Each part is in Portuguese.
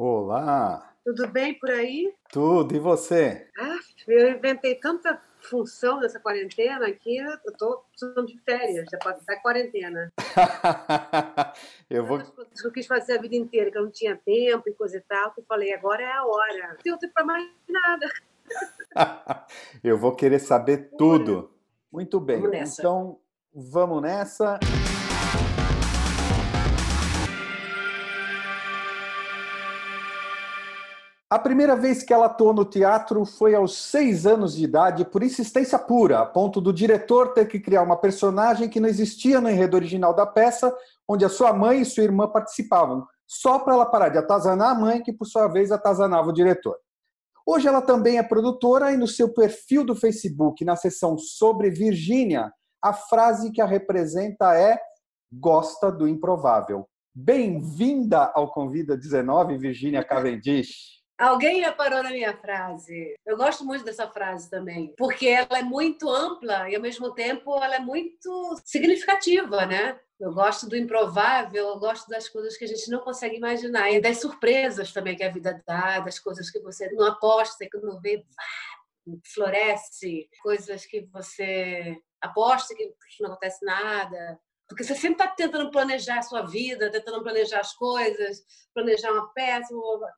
Olá! Tudo bem por aí? Tudo, e você? Ah, eu inventei tanta função nessa quarentena que eu tô precisando de férias, já pode estar quarentena. eu vou. Que eu quis fazer a vida inteira, que eu não tinha tempo e coisa e tal, que eu falei, agora é a hora. Não tenho tempo para mais nada. eu vou querer saber tudo. Muito bem. Vamos. Então, vamos nessa. A primeira vez que ela atuou no teatro foi aos seis anos de idade, por insistência pura, a ponto do diretor ter que criar uma personagem que não existia no enredo original da peça, onde a sua mãe e sua irmã participavam, só para ela parar de atazanar a mãe, que por sua vez atazanava o diretor. Hoje ela também é produtora e no seu perfil do Facebook, na seção Sobre Virgínia, a frase que a representa é Gosta do improvável. Bem-vinda ao Convida 19, Virgínia Cavendish. Alguém reparou na minha frase. Eu gosto muito dessa frase também, porque ela é muito ampla e, ao mesmo tempo, ela é muito significativa, né? Eu gosto do improvável, eu gosto das coisas que a gente não consegue imaginar e das surpresas também que a vida dá, das coisas que você não aposta que não vê, floresce, coisas que você aposta que não acontece nada. Porque você sempre está tentando planejar a sua vida, tentando planejar as coisas, planejar uma peça,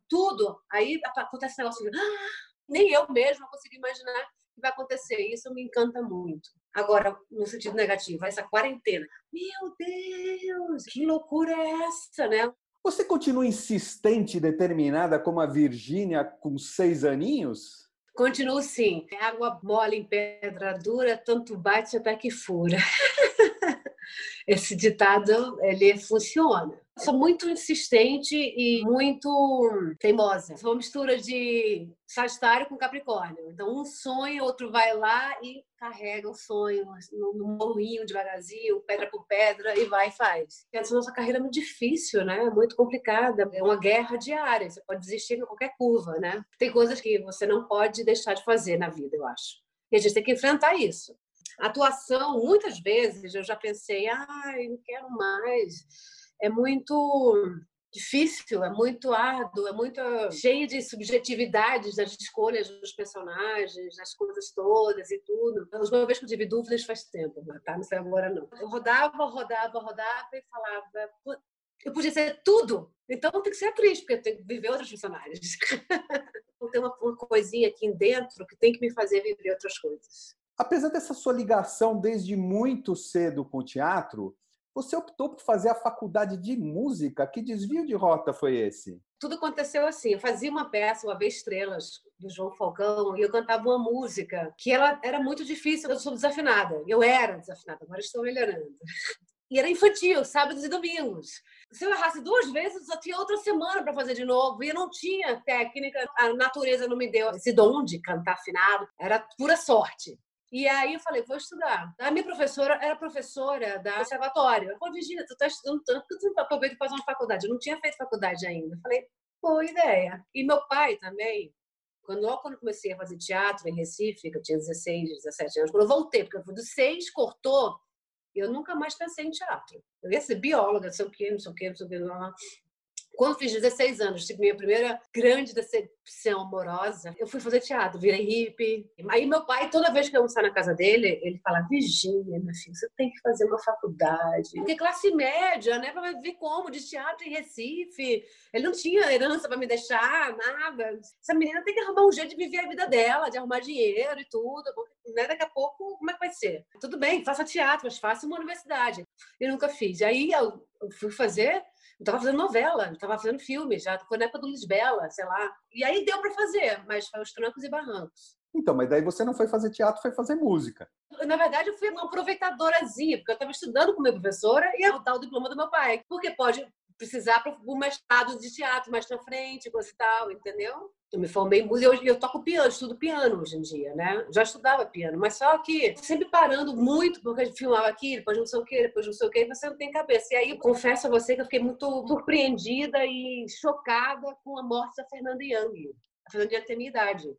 tudo. Aí acontece um negócio, ah, nem eu mesma consigo imaginar que vai acontecer. Isso me encanta muito. Agora, no sentido negativo, essa quarentena. Meu Deus, que loucura é essa, né? Você continua insistente e determinada como a Virgínia com seis aninhos? Continuo sim. Água mole em pedra dura, tanto bate até que fura. esse ditado ele funciona. Sou muito insistente e muito teimosa. Sou uma mistura de Sagitário com Capricórnio. Então, um sonha, outro vai lá e carrega o sonho no morrinho devagarzinho, pedra por pedra, e vai e faz. Essa nossa carreira é muito difícil, né? É muito complicada. É uma guerra diária. Você pode desistir em qualquer curva, né? Tem coisas que você não pode deixar de fazer na vida, eu acho. E a gente tem que enfrentar isso atuação, muitas vezes eu já pensei, ai, não quero mais. É muito difícil, é muito árduo, é muito cheio de subjetividades das escolhas dos personagens, das coisas todas e tudo. A última vez que eu tive dúvidas faz tempo, tá? Não sei agora não. Eu rodava, rodava, rodava e falava, eu podia ser tudo, então tem que ser atriz, porque eu tenho que viver outros personagens. tem uma, uma coisinha aqui dentro que tem que me fazer viver outras coisas. Apesar dessa sua ligação desde muito cedo com o teatro, você optou por fazer a faculdade de música. Que desvio de rota foi esse? Tudo aconteceu assim. Eu fazia uma peça, uma vez estrelas, do João Falcão, e eu cantava uma música que ela era muito difícil. Eu sou desafinada. Eu era desafinada, agora estou melhorando. E era infantil, sábados e domingos. Se eu errasse duas vezes, eu tinha outra semana para fazer de novo. E eu não tinha técnica, a natureza não me deu esse dom de cantar afinado. Era pura sorte. E aí eu falei, vou estudar. A minha professora era professora da conservatório. Eu falei, Virginia, tu tá estudando tanto que tu não tá aproveitando fazer uma faculdade. Eu não tinha feito faculdade ainda. Eu falei, boa ideia. E meu pai também, quando eu quando comecei a fazer teatro em Recife, que eu tinha 16, 17 anos, quando eu voltei, porque eu fui dos seis, cortou, eu nunca mais pensei em teatro. Eu ia ser bióloga, não sei o quê, não sei o quê, não sei o quê. Quando fiz 16 anos, tive minha primeira grande decepção amorosa, eu fui fazer teatro, virei hippie. Aí meu pai, toda vez que eu almoçar na casa dele, ele fala: Virgínia, minha filha, você tem que fazer uma faculdade. Porque classe média, né? Pra ver como, de teatro em Recife. Ele não tinha herança para me deixar, nada. Essa menina tem que arrumar um jeito de viver a vida dela, de arrumar dinheiro e tudo. Né, daqui a pouco, como é que vai ser? Tudo bem, faça teatro, mas faça uma universidade. Eu nunca fiz. Aí eu fui fazer eu estava fazendo novela, eu estava fazendo filme, já foi na época do Lisbela, sei lá. E aí deu para fazer, mas foi os trancos e barrancos. Então, mas daí você não foi fazer teatro, foi fazer música. Na verdade, eu fui uma aproveitadorazinha, porque eu estava estudando com minha professora e ia dar o diploma do meu pai. Porque pode precisar para o mestrado de teatro mais na frente, coisa e tal, entendeu? Eu me formei em música e eu, eu toco piano, estudo piano hoje em dia, né? Já estudava piano, mas só que sempre parando muito, porque a gente filmava aqui, depois não sei o quê, depois não sei o quê, você não tem cabeça. E aí, confesso a você que eu fiquei muito surpreendida e chocada com a morte da Fernanda Young. A Fernanda Young tem minha idade.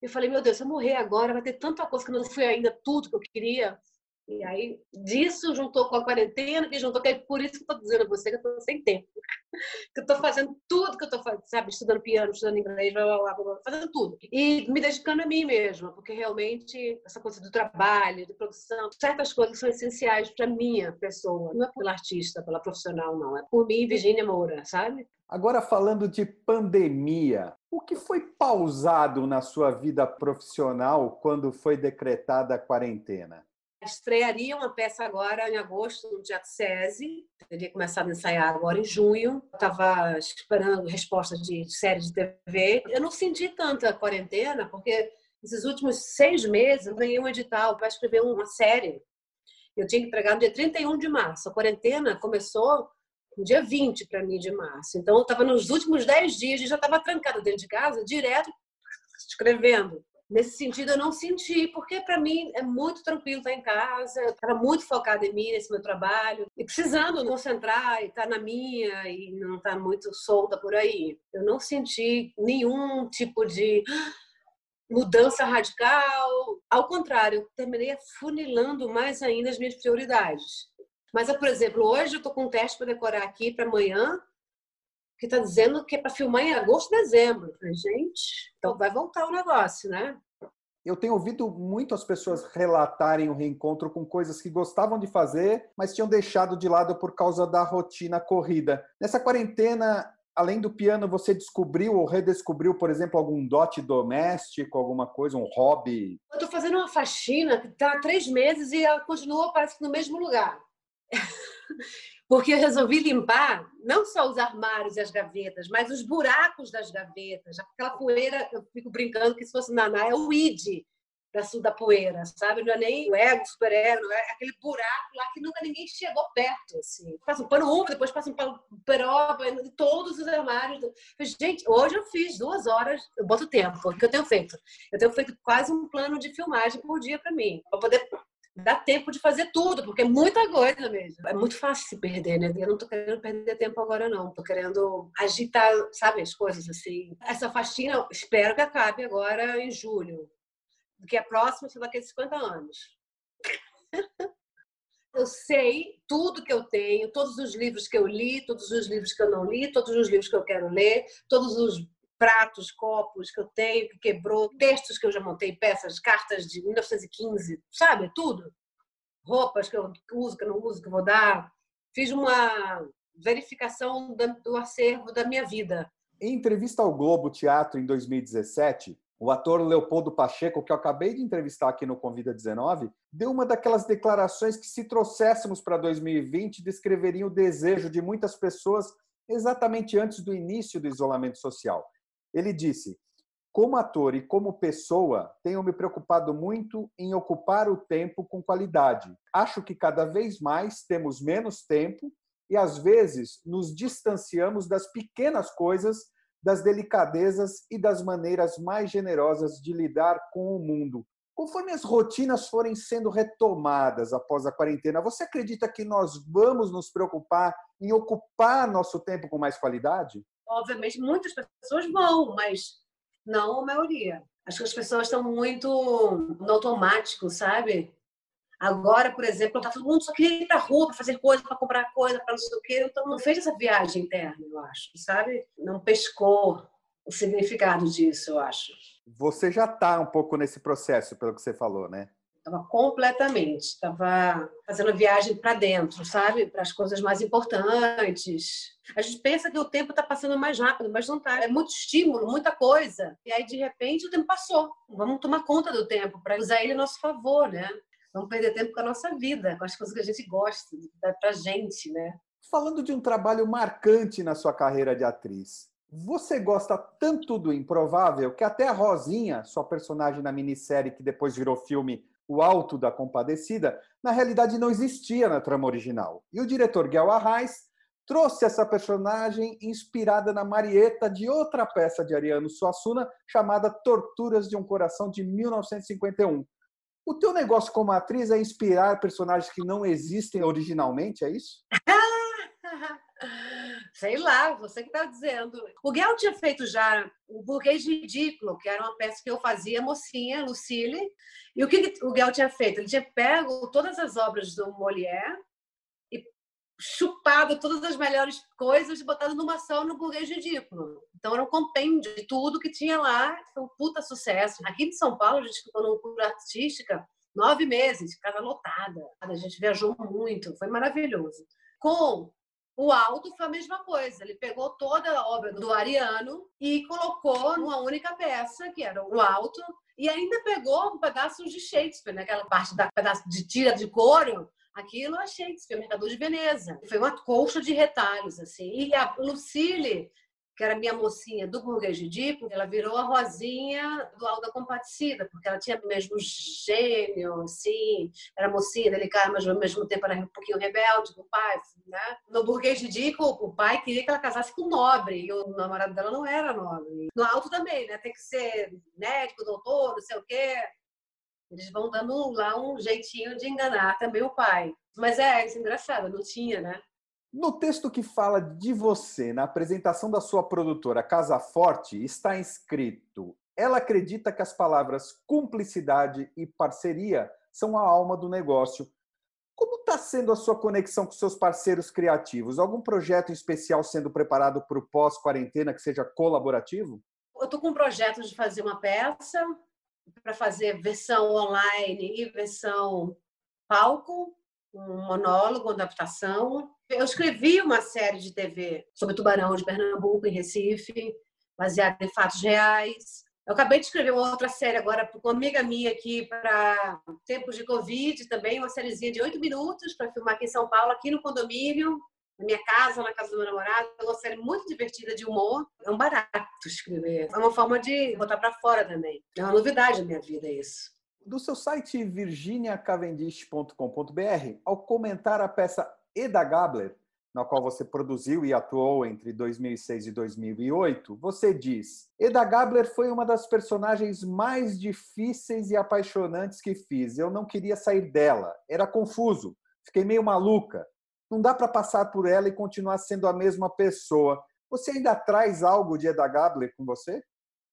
Eu falei, meu Deus, se eu morrer agora, vai ter tanta coisa que eu não fui ainda tudo que eu queria. E aí, disso juntou com a quarentena, que juntou, que é por isso que eu estou dizendo a você que eu sem tempo. Que eu fazendo tudo que eu fazendo, sabe? Estudando piano, estudando inglês, blá, blá, blá, blá, fazendo tudo. E me dedicando a mim mesma, porque realmente essa coisa do trabalho, de produção, certas coisas são essenciais para minha pessoa. Não é pela artista, pela profissional, não. É por mim, Virginia Moura, sabe? Agora, falando de pandemia, o que foi pausado na sua vida profissional quando foi decretada a quarentena? Estrearia uma peça agora em agosto no Teatro SESI. Teria começado a ensaiar agora em junho. Estava esperando resposta de série de TV. Eu não senti tanta quarentena, porque esses últimos seis meses eu ganhei um edital para escrever uma série. Eu tinha que entregar no dia 31 de março. A quarentena começou no dia 20 para mim de março. Então, eu estava nos últimos dez dias e já estava trancada dentro de casa, direto escrevendo. Nesse sentido, eu não senti, porque para mim é muito tranquilo estar em casa. Eu estava muito focada em mim, nesse meu trabalho, e precisando concentrar e estar na minha e não estar muito solta por aí. Eu não senti nenhum tipo de mudança radical. Ao contrário, eu terminei afunilando mais ainda as minhas prioridades. Mas, por exemplo, hoje eu estou com um teste para decorar aqui para amanhã, que está dizendo que é para filmar em agosto, dezembro. Falei, gente, então vai voltar o negócio, né? Eu tenho ouvido muito as pessoas relatarem o reencontro com coisas que gostavam de fazer, mas tinham deixado de lado por causa da rotina corrida. Nessa quarentena, além do piano, você descobriu ou redescobriu, por exemplo, algum dote doméstico, alguma coisa, um hobby? Eu estou fazendo uma faxina que está há três meses e ela continua, parece que no mesmo lugar. porque eu resolvi limpar não só os armários e as gavetas, mas os buracos das gavetas. Aquela poeira, eu fico brincando que se fosse naná, é o id da sul da poeira, sabe? Não é nem o ego, o super-ego, é aquele buraco lá que nunca ninguém chegou perto, assim. Passa um pano úmido, depois passa um pano peroba, em todos os armários. Gente, hoje eu fiz duas horas, eu boto tempo, que eu tenho feito? Eu tenho feito quase um plano de filmagem por dia para mim, para poder dá tempo de fazer tudo, porque é muita coisa mesmo. É muito fácil se perder, né? Eu não tô querendo perder tempo agora, não. Tô querendo agitar, sabe, as coisas assim. Essa faxina, espero que acabe agora em julho. Porque a próxima são daqui a 50 anos. eu sei tudo que eu tenho, todos os livros que eu li, todos os livros que eu não li, todos os livros que eu quero ler, todos os pratos, copos que eu tenho, que quebrou, textos que eu já montei, peças, cartas de 1915, sabe? Tudo. Roupas que eu uso, que eu não uso, que eu vou dar. Fiz uma verificação do acervo da minha vida. Em entrevista ao Globo Teatro em 2017, o ator Leopoldo Pacheco, que eu acabei de entrevistar aqui no Convida 19, deu uma daquelas declarações que, se trouxéssemos para 2020, descreveriam o desejo de muitas pessoas exatamente antes do início do isolamento social. Ele disse: como ator e como pessoa, tenho me preocupado muito em ocupar o tempo com qualidade. Acho que cada vez mais temos menos tempo e, às vezes, nos distanciamos das pequenas coisas, das delicadezas e das maneiras mais generosas de lidar com o mundo. Conforme as rotinas forem sendo retomadas após a quarentena, você acredita que nós vamos nos preocupar em ocupar nosso tempo com mais qualidade? Obviamente, muitas pessoas vão, mas não a maioria. Acho que as pessoas estão muito no automático, sabe? Agora, por exemplo, tá todo mundo só queria ir pra rua para fazer coisa, para comprar coisa, para não sei o quê. Então, não fez essa viagem interna, eu acho, sabe? Não pescou o significado disso, eu acho. Você já está um pouco nesse processo, pelo que você falou, né? Estava completamente, estava fazendo viagem para dentro, sabe? Para as coisas mais importantes. A gente pensa que o tempo está passando mais rápido, mas não está. É muito estímulo, muita coisa. E aí, de repente, o tempo passou. Vamos tomar conta do tempo para usar ele a nosso favor, né? Vamos perder tempo com a nossa vida, com as coisas que a gente gosta, para gente, né? Falando de um trabalho marcante na sua carreira de atriz, você gosta tanto do improvável que até a Rosinha, sua personagem na minissérie que depois virou filme o Alto da Compadecida, na realidade não existia na trama original. E o diretor Guel Arraes trouxe essa personagem inspirada na Marieta de outra peça de Ariano Suassuna chamada Torturas de um Coração de 1951. O teu negócio como atriz é inspirar personagens que não existem originalmente, é isso? Sei lá, você que está dizendo. O Guel tinha feito já o Burguês Ridículo, que era uma peça que eu fazia, mocinha, Lucille. E o que o Guel tinha feito? Ele tinha pego todas as obras do Molière e chupado todas as melhores coisas e botado numa só no Burguês Ridículo. Então era um compêndio de tudo que tinha lá. Foi um puta sucesso. Aqui em São Paulo, a gente ficou numa cura artística nove meses, casa lotada. A gente viajou muito, foi maravilhoso. Com o Alto foi a mesma coisa. Ele pegou toda a obra do Ariano e colocou numa única peça, que era o Alto, e ainda pegou um pedaço de Shakespeare, naquela parte da pedaço de tira de couro. Aquilo é Shakespeare, Mercador de Veneza. Foi uma colcha de retalhos, assim. E a Lucille que era minha mocinha do Burguês Ridículo, ela virou a Rosinha do Alda Compadecida, porque ela tinha o mesmo gênio, assim, era mocinha, delicada, mas ao mesmo tempo era um pouquinho rebelde com o pai, né? No Burguês Ridículo, o pai queria que ela casasse com um nobre, e o namorado dela não era nobre. No Alto também, né? Tem que ser médico, doutor, não sei o quê. Eles vão dando lá um jeitinho de enganar também o pai. Mas é, é engraçado, não tinha, né? No texto que fala de você, na apresentação da sua produtora Casa Forte, está escrito: ela acredita que as palavras cumplicidade e parceria são a alma do negócio. Como está sendo a sua conexão com seus parceiros criativos? Algum projeto especial sendo preparado para o pós-quarentena que seja colaborativo? Eu estou com um projeto de fazer uma peça para fazer versão online e versão palco, um monólogo, uma adaptação. Eu escrevi uma série de TV sobre tubarão de Pernambuco, em Recife, baseada em fatos reais. Eu acabei de escrever uma outra série agora com uma amiga minha aqui para tempos de Covid também, uma sériezinha de oito minutos para filmar aqui em São Paulo, aqui no condomínio, na minha casa, na casa do meu namorado. É uma série muito divertida de humor. É um barato escrever. É uma forma de botar para fora também. É uma novidade na minha vida isso. Do seu site virginiacavendish.com.br, ao comentar a peça Eda Gabler, na qual você produziu e atuou entre 2006 e 2008, você diz: Eda Gabler foi uma das personagens mais difíceis e apaixonantes que fiz. Eu não queria sair dela. Era confuso. Fiquei meio maluca. Não dá para passar por ela e continuar sendo a mesma pessoa. Você ainda traz algo de Eda Gabler com você?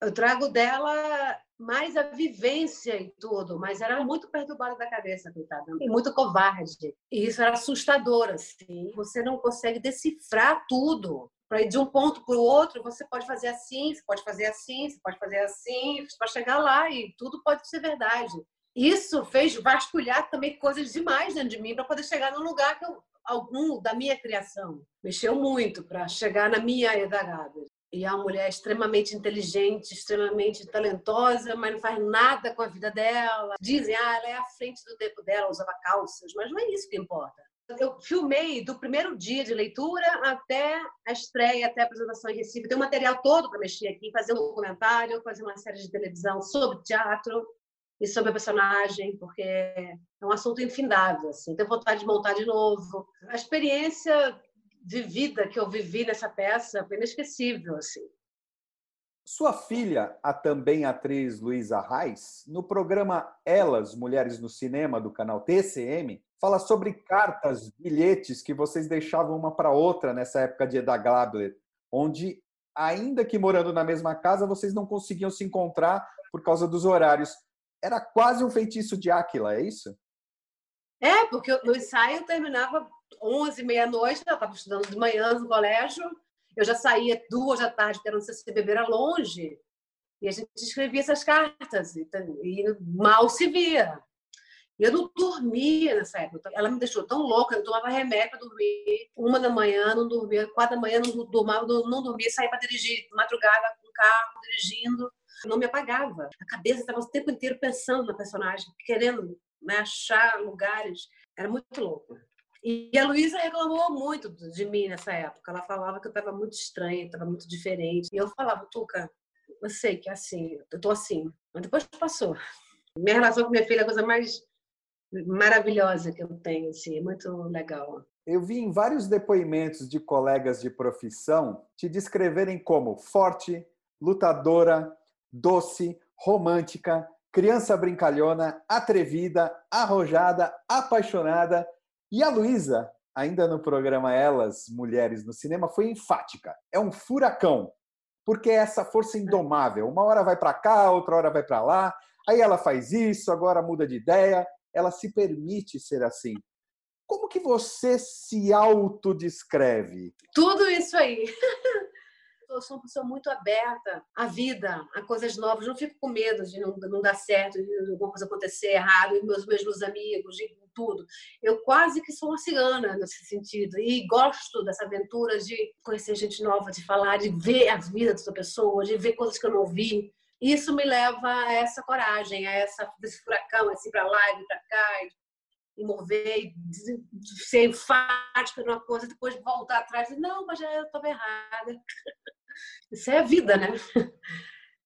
Eu trago dela mais a vivência e tudo, mas era muito perturbada da cabeça, coitada, e muito covarde. E isso era assustador, assim. Você não consegue decifrar tudo. Para ir de um ponto para o outro, você pode fazer assim, você pode fazer assim, você pode fazer assim, para chegar lá e tudo pode ser verdade. Isso fez vasculhar também coisas demais dentro de mim para poder chegar num lugar que eu, algum da minha criação. Mexeu muito para chegar na minha edagada. E é uma mulher extremamente inteligente, extremamente talentosa, mas não faz nada com a vida dela. Dizem, ah, ela é à frente do tempo dela, usava calças, mas não é isso que importa. Eu filmei do primeiro dia de leitura até a estreia, até a apresentação em Recife. Tem um material todo para mexer aqui, fazer um documentário, fazer uma série de televisão sobre teatro e sobre a personagem, porque é um assunto infindável. Assim. Tenho vontade de montar de novo. A experiência de vida que eu vivi nessa peça foi inesquecível, assim. Sua filha, a também atriz Luísa Reis, no programa Elas, Mulheres no Cinema, do canal TCM, fala sobre cartas, bilhetes que vocês deixavam uma para outra nessa época de Eda Glabler, onde, ainda que morando na mesma casa, vocês não conseguiam se encontrar por causa dos horários. Era quase um feitiço de Áquila, é isso? É, porque no ensaio terminava 11, meia-noite, eu estava estudando de manhã no colégio, eu já saía duas da tarde, porque a CCBB era longe, e a gente escrevia essas cartas, e, e mal se via. E eu não dormia nessa época. Ela me deixou tão louca, eu tomava remédio para dormir. Uma da manhã, não dormia. Quatro da manhã, não, dormava, não, não dormia. Saía para dirigir, madrugada, com o carro, dirigindo. Não me apagava. A cabeça estava o tempo inteiro pensando na personagem, querendo né, achar lugares. Era muito louco. E a Luísa reclamou muito de mim nessa época. Ela falava que eu estava muito estranha, estava muito diferente. E eu falava, Tuca, eu sei que é assim, eu estou assim. Mas depois passou. Minha relação com minha filha é a coisa mais maravilhosa que eu tenho, assim, é muito legal. Eu vi em vários depoimentos de colegas de profissão te descreverem como forte, lutadora, doce, romântica, criança brincalhona, atrevida, arrojada, apaixonada e a Luísa, ainda no programa Elas, Mulheres no Cinema, foi enfática. É um furacão, porque é essa força indomável. Uma hora vai para cá, outra hora vai para lá, aí ela faz isso, agora muda de ideia. Ela se permite ser assim. Como que você se autodescreve? Tudo isso aí. eu sou uma pessoa muito aberta à vida, a coisas novas. Não fico com medo de não, não dar certo, de alguma coisa acontecer errado, e meus mesmos amigos, de tudo. Eu quase que sou uma cigana nesse sentido. E gosto dessa aventura de conhecer gente nova, de falar, de ver a vida dessa pessoa, de ver coisas que eu não vi. Isso me leva a essa coragem, a essa, esse furacão, assim, para lá e para cá, e mover, de ser enfática numa coisa, depois voltar atrás e não, mas eu estava errada. Isso é a vida, né?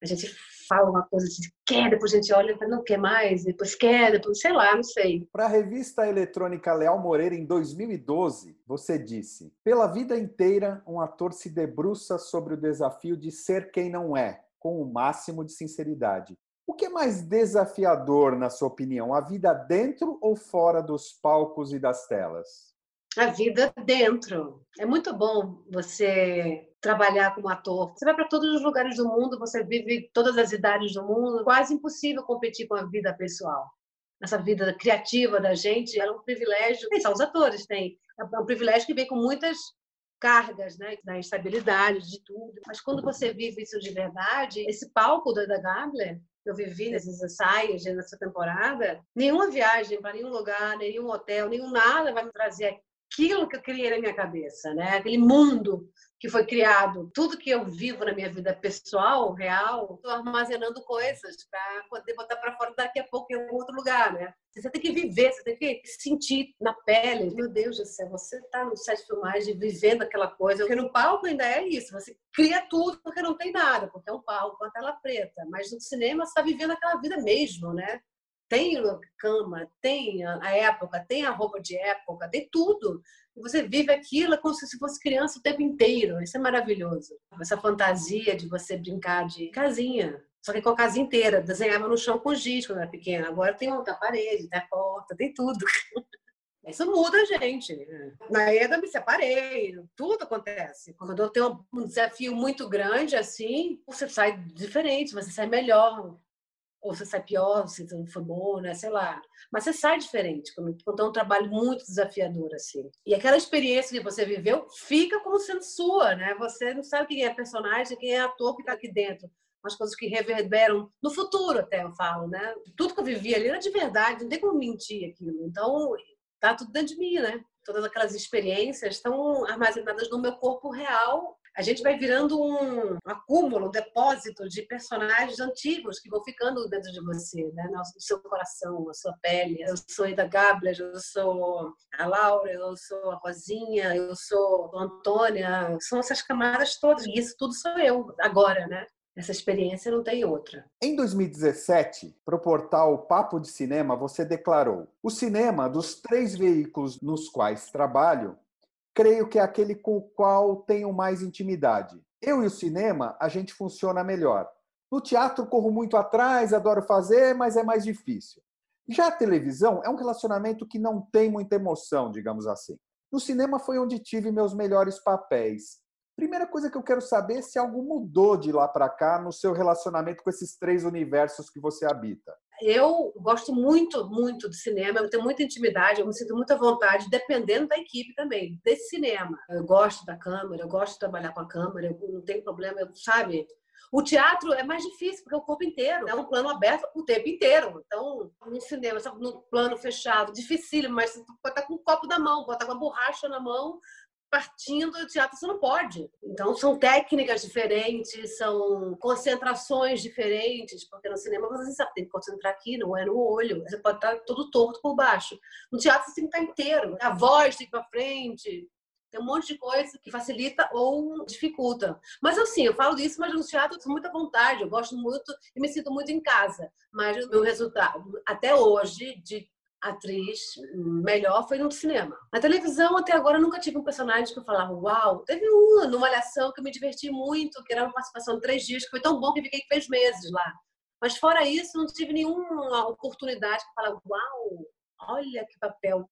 A gente fala uma coisa, a gente quer, depois a gente olha e não quer mais, depois quer, depois sei lá, não sei. Para a revista eletrônica Leal Moreira, em 2012, você disse: Pela vida inteira, um ator se debruça sobre o desafio de ser quem não é, com o máximo de sinceridade. O que é mais desafiador, na sua opinião, a vida dentro ou fora dos palcos e das telas? A vida dentro. É muito bom você trabalhar como ator. Você vai para todos os lugares do mundo, você vive todas as idades do mundo, quase impossível competir com a vida pessoal. Essa vida criativa da gente é um privilégio. São os atores têm. É um privilégio que vem com muitas cargas, né, da instabilidade, de tudo. Mas quando você vive isso de verdade, esse palco da Gabler, eu vivi nesses ensaios nessa temporada, nenhuma viagem para nenhum lugar, nenhum hotel, nenhum nada vai me trazer aquilo que eu criei na minha cabeça, né? Aquele mundo que foi criado. Tudo que eu vivo na minha vida pessoal, real, estou armazenando coisas para poder botar para fora daqui a pouco em algum outro lugar, né? Você tem que viver, você tem que sentir na pele. Meu Deus do céu, você está no set de filmagem vivendo aquela coisa. Porque no palco ainda é isso. Você cria tudo porque não tem nada, porque é um palco, uma tela preta. Mas no cinema você está vivendo aquela vida mesmo, né? Tem cama, tem a época, tem a roupa de época, tem tudo. E você vive aquilo como se fosse criança o tempo inteiro. Isso é maravilhoso. Essa fantasia de você brincar de casinha. Só que com a casa inteira. Desenhava no chão com giz quando era pequena. Agora tem outra parede, tem a porta, tem tudo. Isso muda, gente. Na EDA me separei, tudo acontece. Quando eu tenho um desafio muito grande assim, você sai diferente, você sai melhor ou você sai pior, se não for bom, né? Sei lá. Mas você sai diferente, quando, é um trabalho muito desafiador, assim. E aquela experiência que você viveu fica como sendo sua, né? Você não sabe quem é personagem, quem é ator que está aqui dentro. Umas coisas que reverberam no futuro, até eu falo, né? Tudo que eu vivi ali era de verdade, não tem como mentir aquilo. Então, tá tudo dentro de mim, né? Todas aquelas experiências estão armazenadas no meu corpo real a gente vai virando um acúmulo, um depósito de personagens antigos que vão ficando dentro de você, né? no seu coração, na sua pele. Eu sou Ida Gabler, eu sou a Laura, eu sou a Rosinha, eu sou a Antônia. São essas camadas todas. E isso tudo sou eu agora, né? Essa experiência não tem outra. Em 2017, para o portal Papo de Cinema, você declarou: o cinema, dos três veículos nos quais trabalho, creio que é aquele com o qual tenho mais intimidade. Eu e o cinema, a gente funciona melhor. No teatro, corro muito atrás, adoro fazer, mas é mais difícil. Já a televisão é um relacionamento que não tem muita emoção, digamos assim. No cinema foi onde tive meus melhores papéis. Primeira coisa que eu quero saber é se algo mudou de lá para cá no seu relacionamento com esses três universos que você habita. Eu gosto muito, muito de cinema, eu tenho muita intimidade, eu me sinto muita vontade, dependendo da equipe também, desse cinema. Eu gosto da câmera, eu gosto de trabalhar com a câmera, eu não tenho problema, eu, sabe? O teatro é mais difícil, porque é o corpo inteiro, é um plano aberto o tempo inteiro. Então, no cinema, no plano fechado, dificílimo, mas você pode estar com um copo na mão, pode estar com uma borracha na mão, partindo do teatro você não pode. Então são técnicas diferentes, são concentrações diferentes, porque no cinema você sabe, tem que concentrar aqui, não é no olho. Você pode estar todo torto por baixo. No teatro você tem que estar inteiro. A voz tem que ir para frente. Tem um monte de coisa que facilita ou dificulta. Mas assim, eu falo disso, mas no teatro eu tenho muita vontade, eu gosto muito e me sinto muito em casa. Mas o meu resultado, até hoje, de atriz melhor foi no cinema. Na televisão, até agora, nunca tive um personagem que eu falava, uau. Teve uma numa Malhação que eu me diverti muito, que era uma participação de três dias, que foi tão bom que fiquei três meses lá. Mas fora isso, não tive nenhuma oportunidade que falava, uau, olha que papel.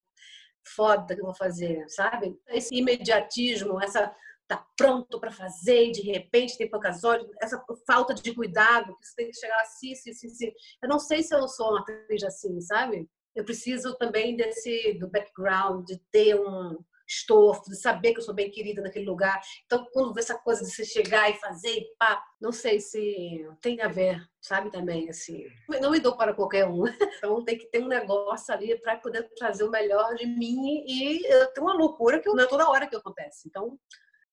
foda que eu vou fazer, sabe? Esse imediatismo, essa tá pronto para fazer e de repente tem poucas horas, essa falta de cuidado, que você tem que chegar assim, assim, assim, assim. Eu não sei se eu sou uma atriz assim, sabe? Eu preciso também desse do background, de ter um estofo, de saber que eu sou bem querida naquele lugar. Então, quando vê essa coisa de você chegar e fazer e pá, não sei se tem a ver, sabe também assim. Não me dou para qualquer um. Então, tem que ter um negócio ali para poder trazer o melhor de mim e eu tenho uma loucura que não é toda hora que acontece. Então,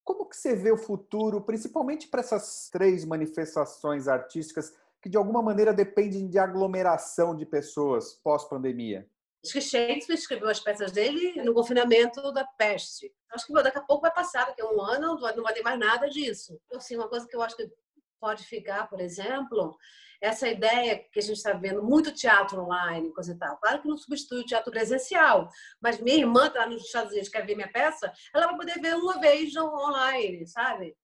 como que você vê o futuro, principalmente para essas três manifestações artísticas que de alguma maneira dependem de aglomeração de pessoas pós-pandemia? Acho que Shakespeare escreveu as peças dele no confinamento da peste. Acho que daqui a pouco vai passar, daqui a um ano não vai ter mais nada disso. Assim, uma coisa que eu acho que pode ficar, por exemplo, essa ideia que a gente está vendo muito teatro online, coisa e tal. Claro que não substitui o teatro presencial, mas minha irmã está nos Estados Unidos, quer ver minha peça, ela vai poder ver uma vez online, sabe?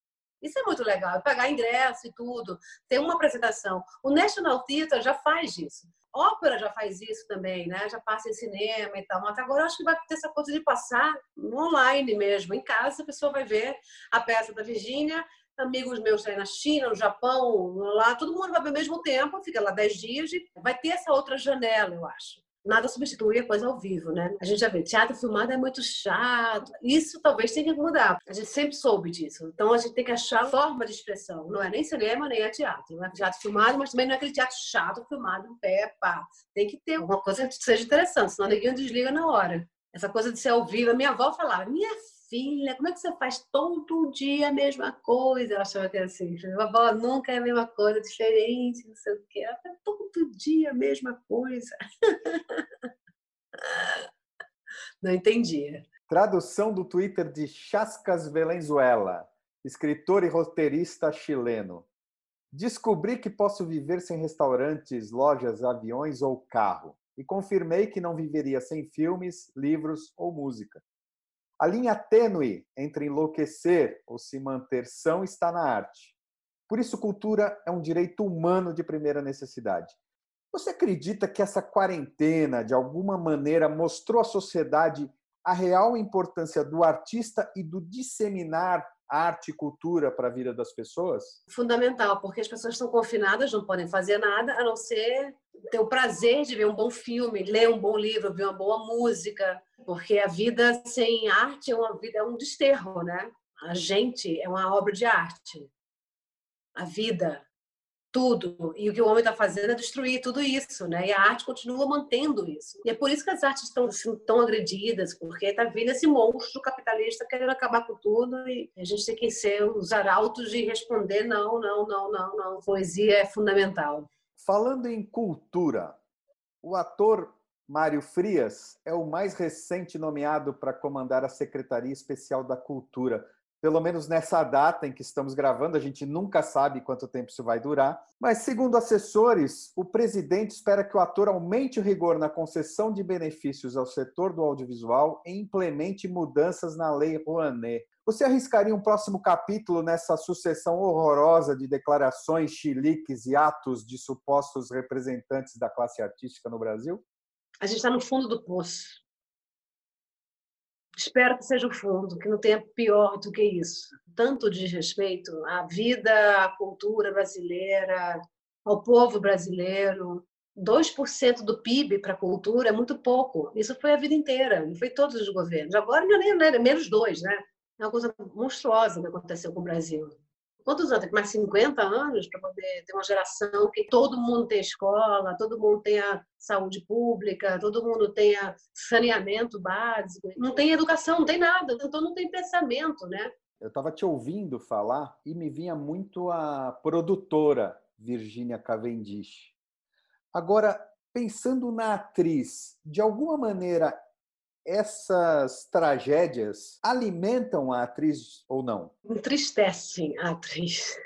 Isso é muito legal, pagar ingresso e tudo, ter uma apresentação. O National Theatre já faz isso. Ópera já faz isso também, né? Já passa em cinema e tal. Mas agora eu acho que vai ter essa coisa de passar online mesmo. Em casa, a pessoa vai ver a peça da Virgínia, amigos meus aí na China, no Japão, lá, todo mundo vai ver ao mesmo tempo, fica lá 10 dias e vai ter essa outra janela, eu acho. Nada substitui a coisa ao vivo, né? A gente já vê, teatro filmado é muito chato. Isso talvez tenha que mudar. A gente sempre soube disso. Então a gente tem que achar forma de expressão. Não é nem cinema, nem é teatro. Não é teatro filmado, mas também não é aquele teatro chato filmado pé, pá. Tem que ter alguma coisa que seja interessante, senão ninguém desliga na hora. Essa coisa de ser ao vivo. A minha avó falava, minha filha, como é que você faz todo dia a mesma coisa? Ela achava que assim, vovó, nunca é a mesma coisa, diferente, não sei o quê. Ela faz todo dia a mesma coisa. Não entendia. Tradução do Twitter de Chascas Venezuela, escritor e roteirista chileno. Descobri que posso viver sem restaurantes, lojas, aviões ou carro. E confirmei que não viveria sem filmes, livros ou música. A linha tênue entre enlouquecer ou se manter são está na arte. Por isso, cultura é um direito humano de primeira necessidade. Você acredita que essa quarentena, de alguma maneira, mostrou à sociedade a real importância do artista e do disseminar arte e cultura para a vida das pessoas? Fundamental, porque as pessoas estão confinadas, não podem fazer nada a não ser ter o prazer de ver um bom filme, ler um bom livro, ver uma boa música, porque a vida sem arte é uma vida é um desterro, né? A gente é uma obra de arte. A vida, tudo. E o que o homem está fazendo é destruir tudo isso, né? E a arte continua mantendo isso. E é por isso que as artes estão assim, tão agredidas, porque está vindo esse monstro capitalista querendo acabar com tudo e a gente tem que ser os arautos de responder não, não, não, não, não. Poesia é fundamental. Falando em cultura, o ator Mário Frias é o mais recente nomeado para comandar a Secretaria Especial da Cultura pelo menos nessa data em que estamos gravando, a gente nunca sabe quanto tempo isso vai durar. Mas, segundo assessores, o presidente espera que o ator aumente o rigor na concessão de benefícios ao setor do audiovisual e implemente mudanças na Lei Rouanet. Você arriscaria um próximo capítulo nessa sucessão horrorosa de declarações chiliques e atos de supostos representantes da classe artística no Brasil? A gente está no fundo do poço. Espero que seja o fundo, que não tenha pior do que isso. Tanto de respeito à vida, à cultura brasileira, ao povo brasileiro. 2% do PIB para a cultura é muito pouco. Isso foi a vida inteira, não foi todos os governos. Agora é, é menos dois, né? É uma coisa monstruosa que aconteceu com o Brasil quantos anos? Mais 50 anos para poder ter uma geração que todo mundo tenha escola, todo mundo tenha saúde pública, todo mundo tenha saneamento básico. Não tem educação, não tem nada, então não tem pensamento, né? Eu estava te ouvindo falar e me vinha muito a produtora Virginia Cavendish. Agora, pensando na atriz, de alguma maneira essas tragédias alimentam a atriz ou não? Entristecem a atriz.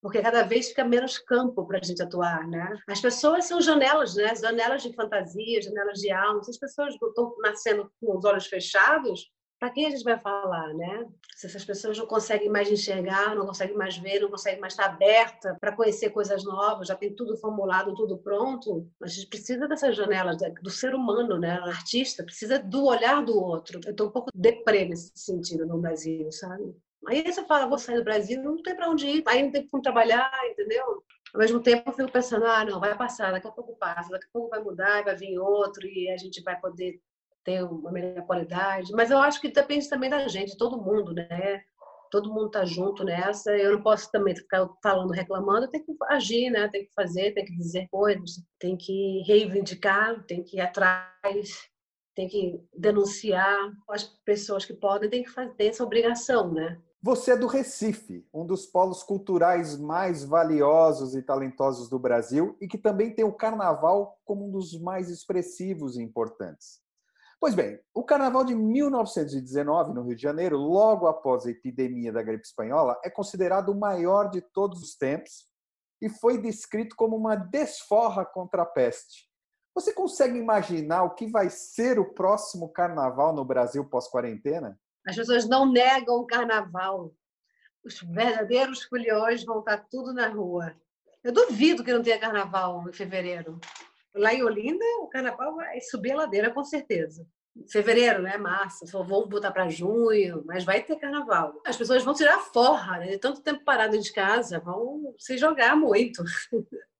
Porque cada vez fica menos campo para a gente atuar, né? As pessoas são janelas, né? Janelas de fantasia, janelas de alma. Se as pessoas estão nascendo com os olhos fechados, para quem a gente vai falar, né? Se essas pessoas não conseguem mais enxergar, não conseguem mais ver, não conseguem mais estar aberta para conhecer coisas novas, já tem tudo formulado, tudo pronto, a gente precisa dessas janelas do ser humano, né? O artista precisa do olhar do outro. Eu estou um pouco deprê nesse sentido no Brasil, sabe? Aí você fala, vou sair do Brasil, não tem para onde ir, aí não tem como trabalhar, entendeu? Ao mesmo tempo, eu fico pensando, ah, não, vai passar, daqui a pouco passa, daqui a pouco vai mudar, vai vir outro e a gente vai poder ter uma melhor qualidade. Mas eu acho que depende também da gente, todo mundo, né? Todo mundo tá junto nessa. Eu não posso também ficar falando, reclamando. Tem que agir, né? Tem que fazer, tem que dizer coisas, tem que reivindicar, tem que ir atrás, tem que denunciar. As pessoas que podem têm que fazer essa obrigação, né? Você é do Recife, um dos polos culturais mais valiosos e talentosos do Brasil e que também tem o carnaval como um dos mais expressivos e importantes. Pois bem, o carnaval de 1919, no Rio de Janeiro, logo após a epidemia da gripe espanhola, é considerado o maior de todos os tempos e foi descrito como uma desforra contra a peste. Você consegue imaginar o que vai ser o próximo carnaval no Brasil pós-quarentena? As pessoas não negam o carnaval. Os verdadeiros foliões vão estar tudo na rua. Eu duvido que não tenha carnaval em fevereiro. Lá em Olinda, o carnaval vai subir a ladeira, com certeza. Fevereiro, né? Março, só vão botar para junho, mas vai ter carnaval. As pessoas vão tirar forra, né? De tanto tempo parado de casa, vão se jogar muito.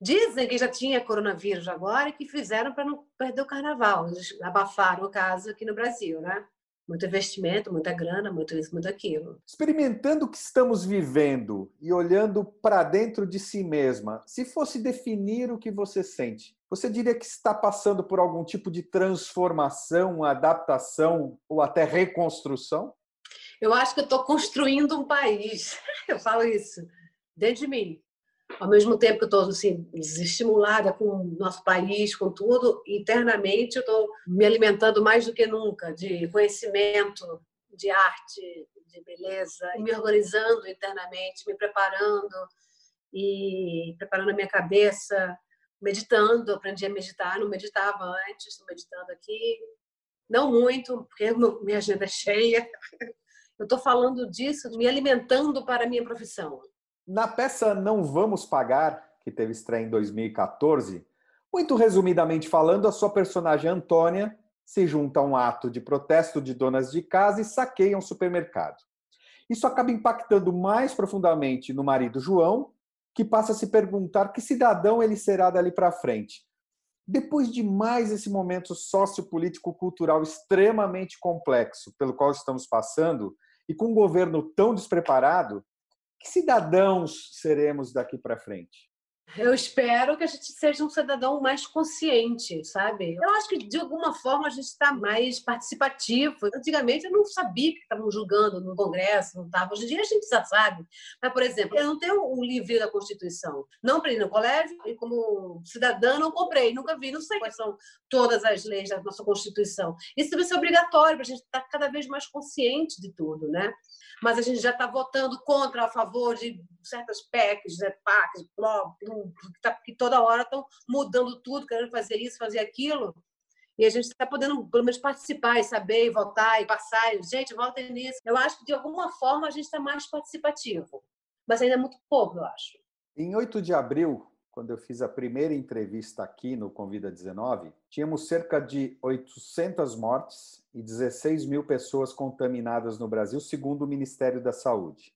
Dizem que já tinha coronavírus agora e que fizeram para não perder o carnaval. Eles abafaram o caso aqui no Brasil, né? Muito investimento, muita grana, muito isso, muito aquilo. Experimentando o que estamos vivendo e olhando para dentro de si mesma, se fosse definir o que você sente, você diria que está passando por algum tipo de transformação, adaptação ou até reconstrução? Eu acho que eu estou construindo um país. Eu falo isso dentro de mim ao mesmo tempo que eu estou assim, desestimulada com o nosso país, com tudo, internamente eu estou me alimentando mais do que nunca de conhecimento, de arte, de beleza, me organizando internamente, me preparando e preparando a minha cabeça, meditando, aprendi a meditar, não meditava antes, estou meditando aqui, não muito, porque minha agenda é cheia. Eu estou falando disso, me alimentando para a minha profissão. Na peça Não Vamos Pagar, que teve estreia em 2014, muito resumidamente falando, a sua personagem Antônia se junta a um ato de protesto de donas de casa e saqueia um supermercado. Isso acaba impactando mais profundamente no marido João, que passa a se perguntar que cidadão ele será dali para frente. Depois de mais esse momento sociopolítico-cultural extremamente complexo pelo qual estamos passando, e com um governo tão despreparado, que cidadãos seremos daqui para frente? Eu espero que a gente seja um cidadão mais consciente, sabe? Eu acho que, de alguma forma, a gente está mais participativo. Antigamente, eu não sabia que estavam julgando no Congresso, não estava. Hoje em dia, a gente já sabe. Mas, por exemplo, eu não tenho um livro da Constituição. Não aprendi no colégio e, como cidadã, não comprei. Nunca vi. Não sei quais são todas as leis da nossa Constituição. Isso deve ser obrigatório para a gente estar cada vez mais consciente de tudo, né? mas a gente já está votando contra, a favor de certas PECs, né, PACs, que, tá, que toda hora estão mudando tudo, querendo fazer isso, fazer aquilo. E a gente está podendo, pelo menos, participar e saber, e votar e passar. E, gente, votem nisso. Eu acho que, de alguma forma, a gente está mais participativo. Mas ainda é muito pouco, eu acho. Em 8 de abril, quando eu fiz a primeira entrevista aqui no Convida 19, tínhamos cerca de 800 mortes e 16 mil pessoas contaminadas no Brasil, segundo o Ministério da Saúde.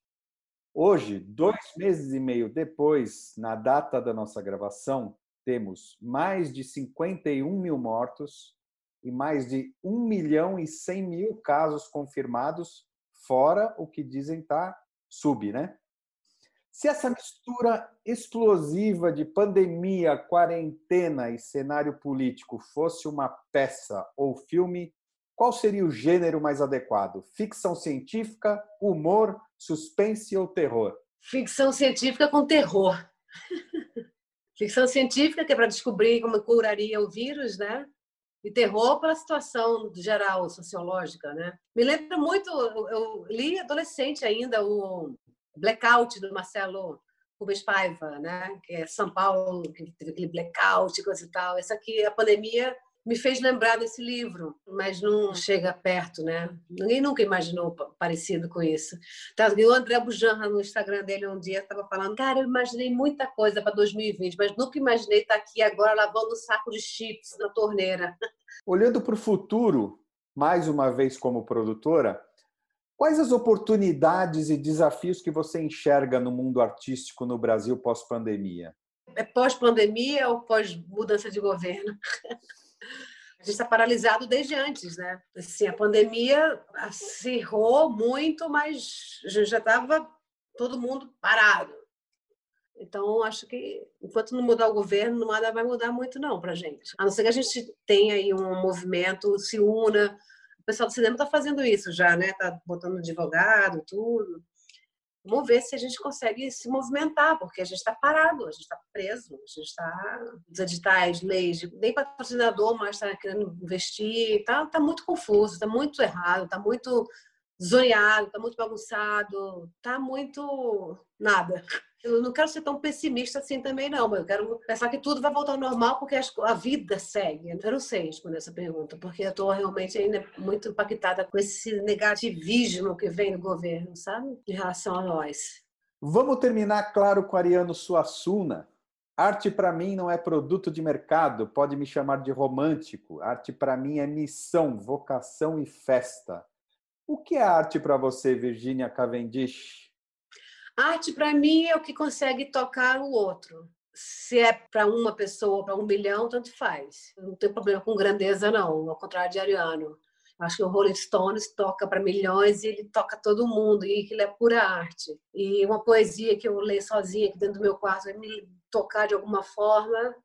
Hoje, dois meses e meio depois, na data da nossa gravação, temos mais de 51 mil mortos e mais de 1 milhão e 100 mil casos confirmados, fora o que dizem tá sub, né? Se essa mistura explosiva de pandemia, quarentena e cenário político fosse uma peça ou filme, qual seria o gênero mais adequado? Ficção científica, humor, suspense ou terror? Ficção científica com terror. Ficção científica, que é para descobrir como curaria o vírus, né? E terror pela situação geral sociológica, né? Me lembra muito, eu li adolescente ainda o blackout do Marcelo Rubens Paiva, né? que é São Paulo, que teve aquele blackout, coisa e tal. Essa aqui, a pandemia me fez lembrar desse livro, mas não chega perto, né? Ninguém nunca imaginou parecido com isso. Tá, o André Bujanra no Instagram dele um dia estava falando, cara, eu imaginei muita coisa para 2020, mas nunca imaginei estar aqui agora lavando um saco de chips na torneira. Olhando para o futuro, mais uma vez como produtora, quais as oportunidades e desafios que você enxerga no mundo artístico no Brasil pós-pandemia? É pós-pandemia ou pós-mudança de governo? A gente está paralisado desde antes, né? Assim, a pandemia acirrou muito, mas já estava todo mundo parado. Então, acho que enquanto não mudar o governo, nada vai mudar muito não para gente. A não ser que a gente tenha aí um movimento, se una. O pessoal do cinema está fazendo isso já, né? Está botando advogado, tudo. Vamos ver se a gente consegue se movimentar, porque a gente está parado, a gente está preso, a gente está. Os editais, leis, nem patrocinador mais está querendo investir, está tá muito confuso, está muito errado, está muito zoneado, está muito bagunçado, está muito nada. Eu não quero ser tão pessimista assim também, não, mas eu quero pensar que tudo vai voltar ao normal porque a vida segue. Eu não sei responder essa pergunta, porque eu estou realmente ainda muito impactada com esse negativismo que vem do governo, sabe? Em relação a nós. Vamos terminar, claro, com Ariano Suassuna. Arte para mim não é produto de mercado, pode me chamar de romântico. Arte para mim é missão, vocação e festa. O que é arte para você, Virginia Cavendish? Arte, para mim, é o que consegue tocar o outro. Se é para uma pessoa, para um milhão, tanto faz. Eu não tenho problema com grandeza, não, ao contrário de Ariano. Acho que o Rolling Stones toca para milhões e ele toca todo mundo, e aquilo é pura arte. E uma poesia que eu leio sozinha aqui dentro do meu quarto vai me tocar de alguma forma,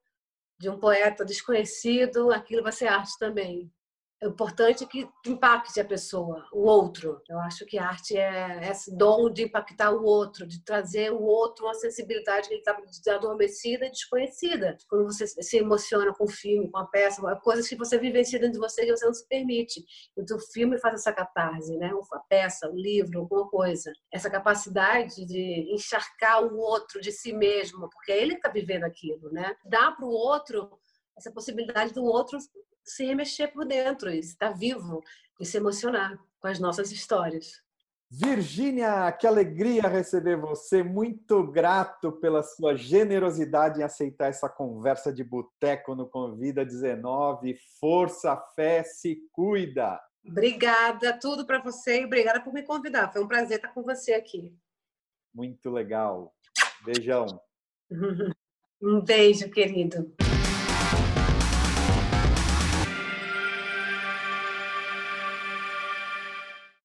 de um poeta desconhecido, aquilo vai ser arte também é importante que impacte a pessoa, o outro. Eu acho que a arte é esse dom de impactar o outro, de trazer o outro uma sensibilidade que ele está adormecida e desconhecida. Quando você se emociona com o filme, com a peça, coisas que você vivencia dentro de você que você não se permite. Então o filme faz essa catarse, né? A peça, o livro, alguma coisa. Essa capacidade de encharcar o outro de si mesmo, porque é ele está vivendo aquilo, né? Dá para o outro essa possibilidade do outro se remexer por dentro, estar vivo e se emocionar com as nossas histórias. Virgínia, que alegria receber você. Muito grato pela sua generosidade em aceitar essa conversa de boteco no Convida 19. Força, fé, se cuida. Obrigada, tudo para você e obrigada por me convidar. Foi um prazer estar com você aqui. Muito legal. Beijão. um beijo, querido.